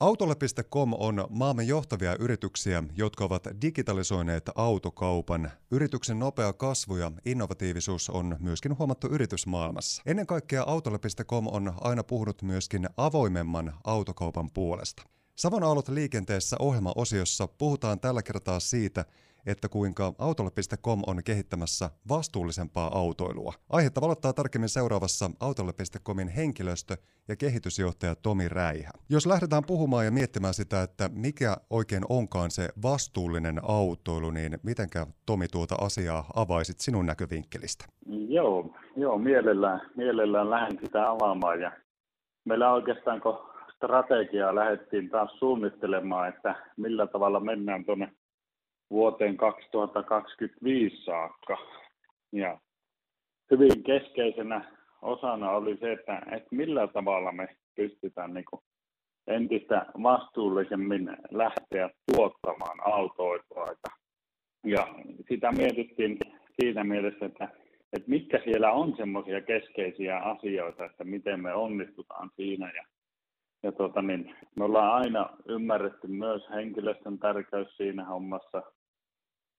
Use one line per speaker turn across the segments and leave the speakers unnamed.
Autolle.com on maamme johtavia yrityksiä, jotka ovat digitalisoineet autokaupan. Yrityksen nopea kasvu ja innovatiivisuus on myöskin huomattu yritysmaailmassa. Ennen kaikkea Autolle.com on aina puhunut myöskin avoimemman autokaupan puolesta. Savon aallot liikenteessä ohjelmaosiossa puhutaan tällä kertaa siitä, että kuinka autolle.com on kehittämässä vastuullisempaa autoilua. Aihetta valottaa tarkemmin seuraavassa autolle.comin henkilöstö ja kehitysjohtaja Tomi Räihä. Jos lähdetään puhumaan ja miettimään sitä, että mikä oikein onkaan se vastuullinen autoilu, niin mitenkä Tomi tuota asiaa avaisit sinun näkövinkkelistä?
Joo, joo mielellään, mielellään lähden sitä avaamaan ja meillä oikeastaan kun strategiaa lähdettiin taas suunnittelemaan, että millä tavalla mennään tuonne vuoteen 2025 saakka. Ja hyvin keskeisenä osana oli se, että, että millä tavalla me pystytään niin kuin entistä vastuullisemmin lähteä tuottamaan autoilua. Ja sitä mietittiin siinä mielessä, että, että mitkä siellä on semmoisia keskeisiä asioita, että miten me onnistutaan siinä. Ja, ja tota niin, me ollaan aina ymmärretty myös henkilöstön tärkeys siinä hommassa –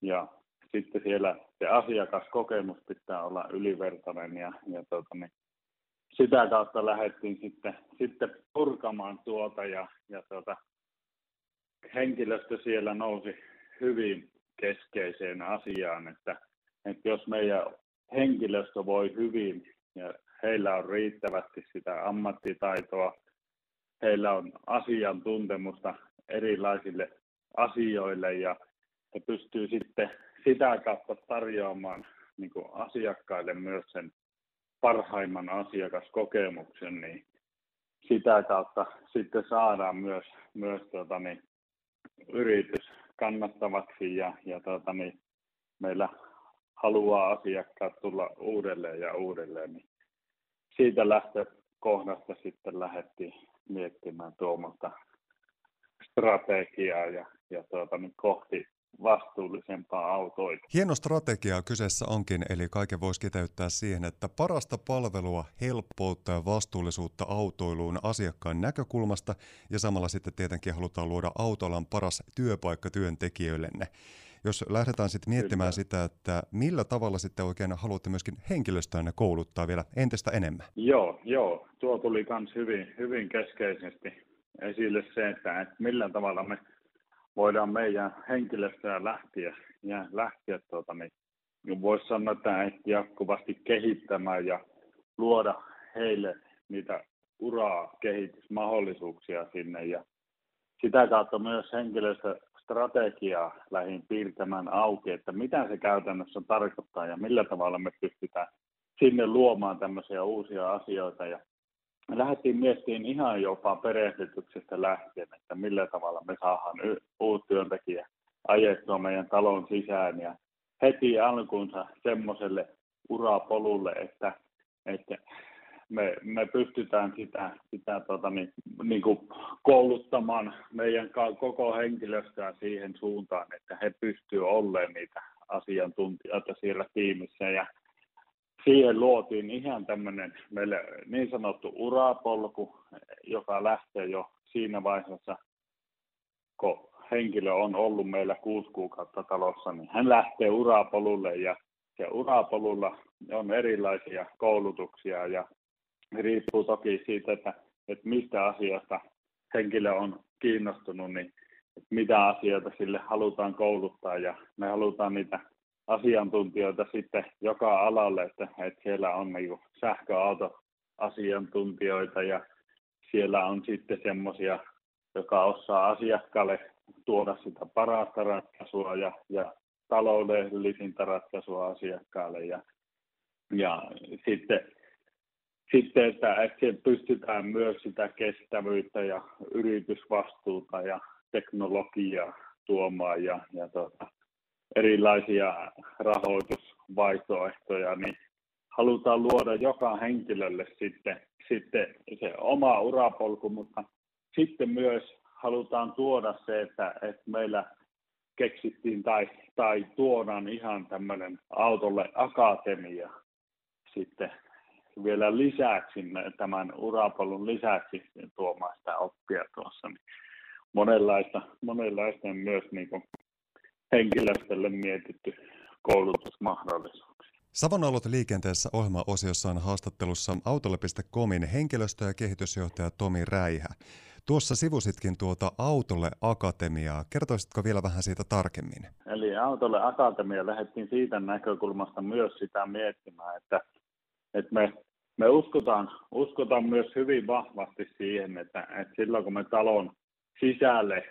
ja sitten siellä se asiakaskokemus pitää olla ylivertainen ja, ja tuota, niin sitä kautta lähdettiin sitten, sitten purkamaan tuota ja, ja tuota, henkilöstö siellä nousi hyvin keskeiseen asiaan, että, että jos meidän henkilöstö voi hyvin ja heillä on riittävästi sitä ammattitaitoa, heillä on asiantuntemusta erilaisille asioille ja he pystyy sitten sitä kautta tarjoamaan niin kuin asiakkaille myös sen parhaimman asiakaskokemuksen, niin sitä kautta sitten saadaan myös, myös tuota, niin, yritys kannattavaksi ja, ja tuota, niin, meillä haluaa asiakkaat tulla uudelleen ja uudelleen, niin siitä lähtökohdasta sitten lähdettiin miettimään tuommoista strategiaa ja, ja tuota, niin kohti vastuullisempaa autoita.
Hieno strategia kyseessä onkin, eli kaiken voisi kiteyttää siihen, että parasta palvelua, helppoutta ja vastuullisuutta autoiluun asiakkaan näkökulmasta, ja samalla sitten tietenkin halutaan luoda autolan paras työpaikka työntekijöillenne. Jos lähdetään sitten miettimään Kyllä. sitä, että millä tavalla sitten oikein haluatte myöskin henkilöstöänne kouluttaa vielä entistä enemmän?
Joo, joo. Tuo tuli myös hyvin, hyvin keskeisesti esille se, että, että millä tavalla me voidaan meidän henkilöstöä lähteä, ja lähteä tuota, niin, niin voisi sanoa, että, jatkuvasti kehittämään ja luoda heille niitä uraa kehitysmahdollisuuksia sinne. Ja sitä kautta myös henkilöstöstrategiaa lähin piirtämään auki, että mitä se käytännössä tarkoittaa ja millä tavalla me pystytään sinne luomaan tämmöisiä uusia asioita. Ja me lähdettiin miettimään ihan jopa perehdytyksestä lähtien, että millä tavalla me saadaan uusi työntekijä ajettua meidän talon sisään. Ja heti alkuunsa semmoiselle urapolulle, että, että me, me pystytään sitä, sitä tota, niin, niin kuin kouluttamaan meidän koko henkilöstöä siihen suuntaan, että he pystyvät olemaan niitä asiantuntijoita siellä tiimissä. Ja siihen luotiin ihan tämmöinen meille niin sanottu urapolku, joka lähtee jo siinä vaiheessa, kun henkilö on ollut meillä kuusi kuukautta talossa, niin hän lähtee urapolulle ja, ja urapolulla on erilaisia koulutuksia ja riippuu toki siitä, että, että mistä asiasta henkilö on kiinnostunut, niin mitä asioita sille halutaan kouluttaa ja me halutaan niitä asiantuntijoita sitten joka alalle, että, että siellä on niin sähköautoasiantuntijoita ja siellä on sitten semmoisia, joka osaa asiakkaalle tuoda sitä parasta ratkaisua ja, ja taloudellisinta ratkaisua asiakkaalle ja, ja sitten, sitten että, että pystytään myös sitä kestävyyttä ja yritysvastuuta ja teknologiaa tuomaan ja, ja tota, erilaisia rahoitusvaihtoehtoja, niin halutaan luoda joka henkilölle sitten, sitten se oma urapolku, mutta sitten myös halutaan tuoda se, että, että meillä keksittiin tai, tai tuodaan ihan tämmöinen autolle akatemia sitten vielä lisäksi, tämän urapolun lisäksi tuomaan sitä oppia tuossa. Niin monenlaista, monenlaista myös niin kuin henkilöstölle mietitty koulutusmahdollisuuksia.
Savonalot liikenteessä ohjelmaosiossaan haastattelussa autolle.comin henkilöstö- ja kehitysjohtaja Tomi Räihä. Tuossa sivusitkin tuota Autolle Akatemiaa. Kertoisitko vielä vähän siitä tarkemmin?
Eli Autolle Akatemia lähdettiin siitä näkökulmasta myös sitä miettimään, että, että me, me uskotaan, uskotaan myös hyvin vahvasti siihen, että, että silloin kun me talon sisälle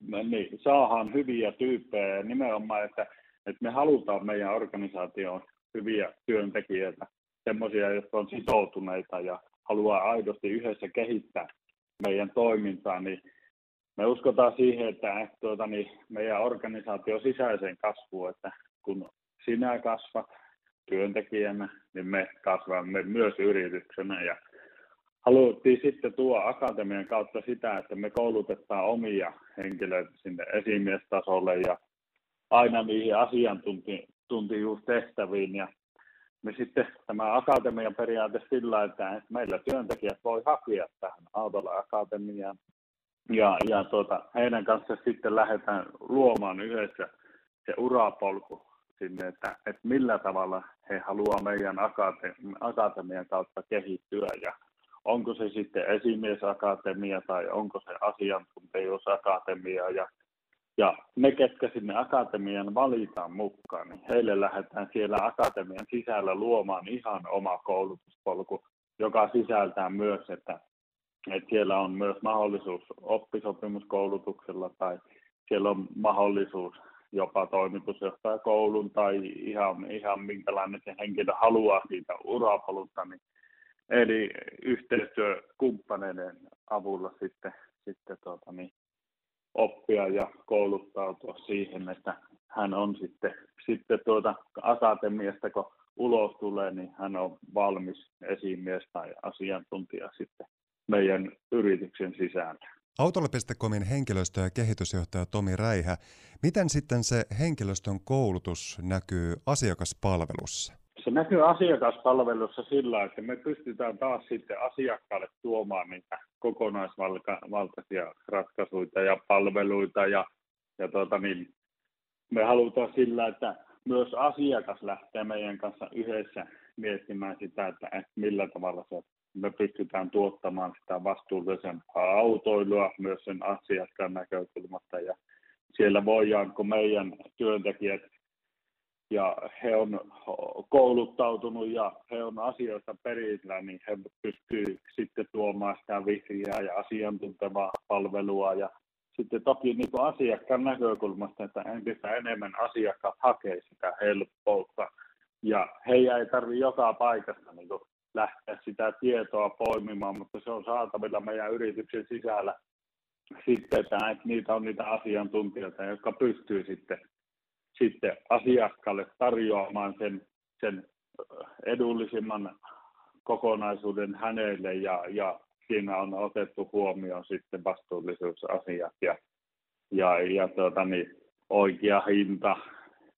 niin saadaan hyviä tyyppejä. Nimenomaan, että, että me halutaan meidän organisaatioon hyviä työntekijöitä, semmoisia, jotka on sitoutuneita ja haluaa aidosti yhdessä kehittää meidän toimintaa, niin me uskotaan siihen, että tuota, niin meidän organisaatio sisäiseen kasvuun, että kun sinä kasvat työntekijänä, niin me kasvamme myös yrityksenä ja haluttiin sitten tuo akatemian kautta sitä, että me koulutetaan omia henkilöitä sinne esimiestasolle ja aina niihin asiantuntijuustehtäviin. Ja me sitten tämä akatemian periaate sillä, että meillä työntekijät voi hakea tähän Autolla Akatemiaan. Ja, ja tuota, heidän kanssa sitten lähdetään luomaan yhdessä se urapolku sinne, että, että millä tavalla he haluaa meidän akatemian kautta kehittyä. Ja onko se sitten esimiesakatemia tai onko se asiantuntijuusakatemia ja ja ne, ketkä sinne akatemian valitaan mukaan, niin heille lähdetään siellä akatemian sisällä luomaan ihan oma koulutuspolku, joka sisältää myös, että, että siellä on myös mahdollisuus oppisopimuskoulutuksella tai siellä on mahdollisuus jopa toimitusjohtajakoulun tai ihan, ihan minkälainen se henkilö haluaa siitä urapolulta, niin eli yhteistyökumppaneiden avulla sitten, sitten tuota, niin oppia ja kouluttautua siihen, että hän on sitten, sitten tuota akatemiasta, kun ulos tulee, niin hän on valmis esimies tai asiantuntija sitten meidän yrityksen sisällä.
Autolle.comin henkilöstö- ja kehitysjohtaja Tomi Räihä, miten sitten se henkilöstön koulutus näkyy asiakaspalvelussa?
Se näkyy asiakaspalvelussa sillä, että me pystytään taas sitten asiakkaalle tuomaan niitä kokonaisvaltaisia ratkaisuja ja palveluita ja, ja tuota niin, me halutaan sillä, että myös asiakas lähtee meidän kanssa yhdessä miettimään sitä, että millä tavalla se, me pystytään tuottamaan sitä vastuullisempaa autoilua myös sen asiakkaan näkökulmasta. Ja siellä voidaan, kun meidän työntekijät ja he on kouluttautunut ja he on asioista perillä, niin he pystyy sitten tuomaan sitä vihreää ja asiantuntevaa palvelua. Ja sitten toki niin kuin asiakkaan näkökulmasta, että entistä enemmän asiakkaat hakee sitä helppoutta ja he ei tarvitse joka paikasta niin kuin lähteä sitä tietoa poimimaan, mutta se on saatavilla meidän yrityksen sisällä sitten, että niitä on niitä asiantuntijoita, jotka pystyy sitten sitten asiakkaalle tarjoamaan sen, sen edullisimman kokonaisuuden hänelle ja, ja siinä on otettu huomioon sitten vastuullisuusasiat ja, ja, ja tuota, niin, oikea hinta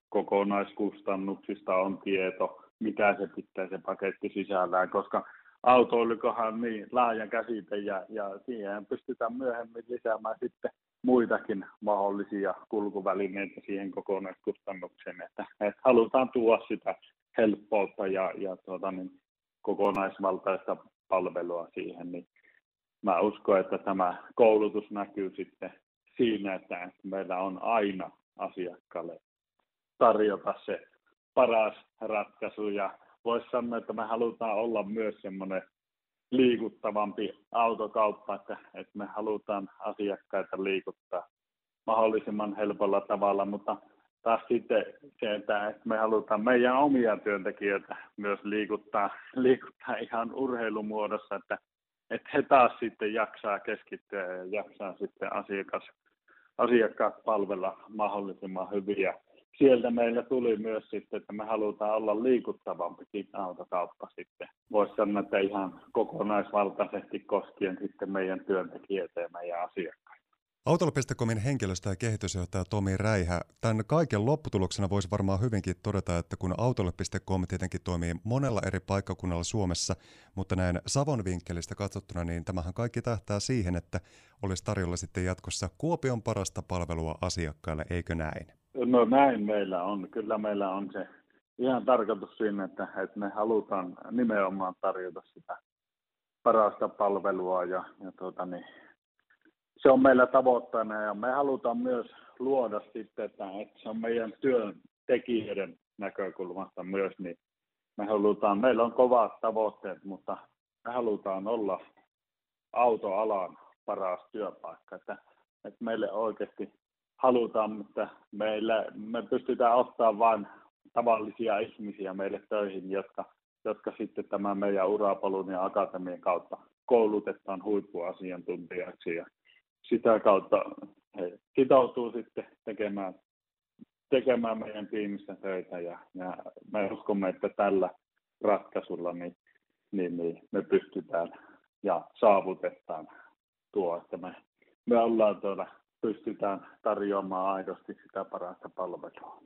kokonaiskustannuksista on tieto, mitä se pitää se paketti sisällään, koska autoilukohan niin laaja käsite ja, ja siihen pystytään myöhemmin lisäämään sitten muitakin mahdollisia kulkuvälineitä siihen kokonaiskustannukseen, että, että halutaan tuoda sitä helppoutta ja, ja tuota, niin, kokonaisvaltaista palvelua siihen, niin mä uskon, että tämä koulutus näkyy sitten siinä, että meillä on aina asiakkaalle tarjota se paras ratkaisu. Ja voisi sanoa, että me halutaan olla myös semmoinen liikuttavampi autokauppa, että, että me halutaan asiakkaita liikuttaa mahdollisimman helpolla tavalla, mutta taas sitten se, että me halutaan meidän omia työntekijöitä myös liikuttaa, liikuttaa ihan urheilumuodossa, että, että he taas sitten jaksaa keskittyä ja jaksaa sitten asiakas, asiakkaat palvella mahdollisimman hyvin. Sieltä meillä tuli myös sitten, että me halutaan olla liikuttavampikin autokauppa sitten. Voisi sanoa, että ihan kokonaisvaltaisesti koskien sitten meidän työntekijöitä ja meidän asiakkaita.
Autolla.comin henkilöstö- ja kehitysjohtaja Tomi Räihä. Tämän kaiken lopputuloksena voisi varmaan hyvinkin todeta, että kun Autolle.com tietenkin toimii monella eri paikkakunnalla Suomessa, mutta näin Savon vinkkelistä katsottuna, niin tämähän kaikki tähtää siihen, että olisi tarjolla sitten jatkossa Kuopion parasta palvelua asiakkaille, eikö näin?
No näin meillä on. Kyllä meillä on se ihan tarkoitus siinä, että, että me halutaan nimenomaan tarjota sitä parasta palvelua ja, ja tuota, niin, se on meillä tavoitteena ja me halutaan myös luoda sitten, että, että se on meidän työntekijöiden näkökulmasta myös, niin me halutaan, meillä on kovat tavoitteet, mutta me halutaan olla autoalan paras työpaikka, että, että meille oikeasti halutaan, että meillä, me pystytään ottamaan vain tavallisia ihmisiä meille töihin, jotka, jotka sitten tämän meidän urapolun ja akatemian kautta koulutetaan huippuasiantuntijaksi. Ja sitä kautta he sitoutuu sitten tekemään, tekemään meidän tiimissä töitä. Ja, ja me uskomme, että tällä ratkaisulla niin, niin, niin me pystytään ja saavutetaan tuo, että me, me ollaan tuolla, pystytään tarjoamaan aidosti sitä parasta palvelua.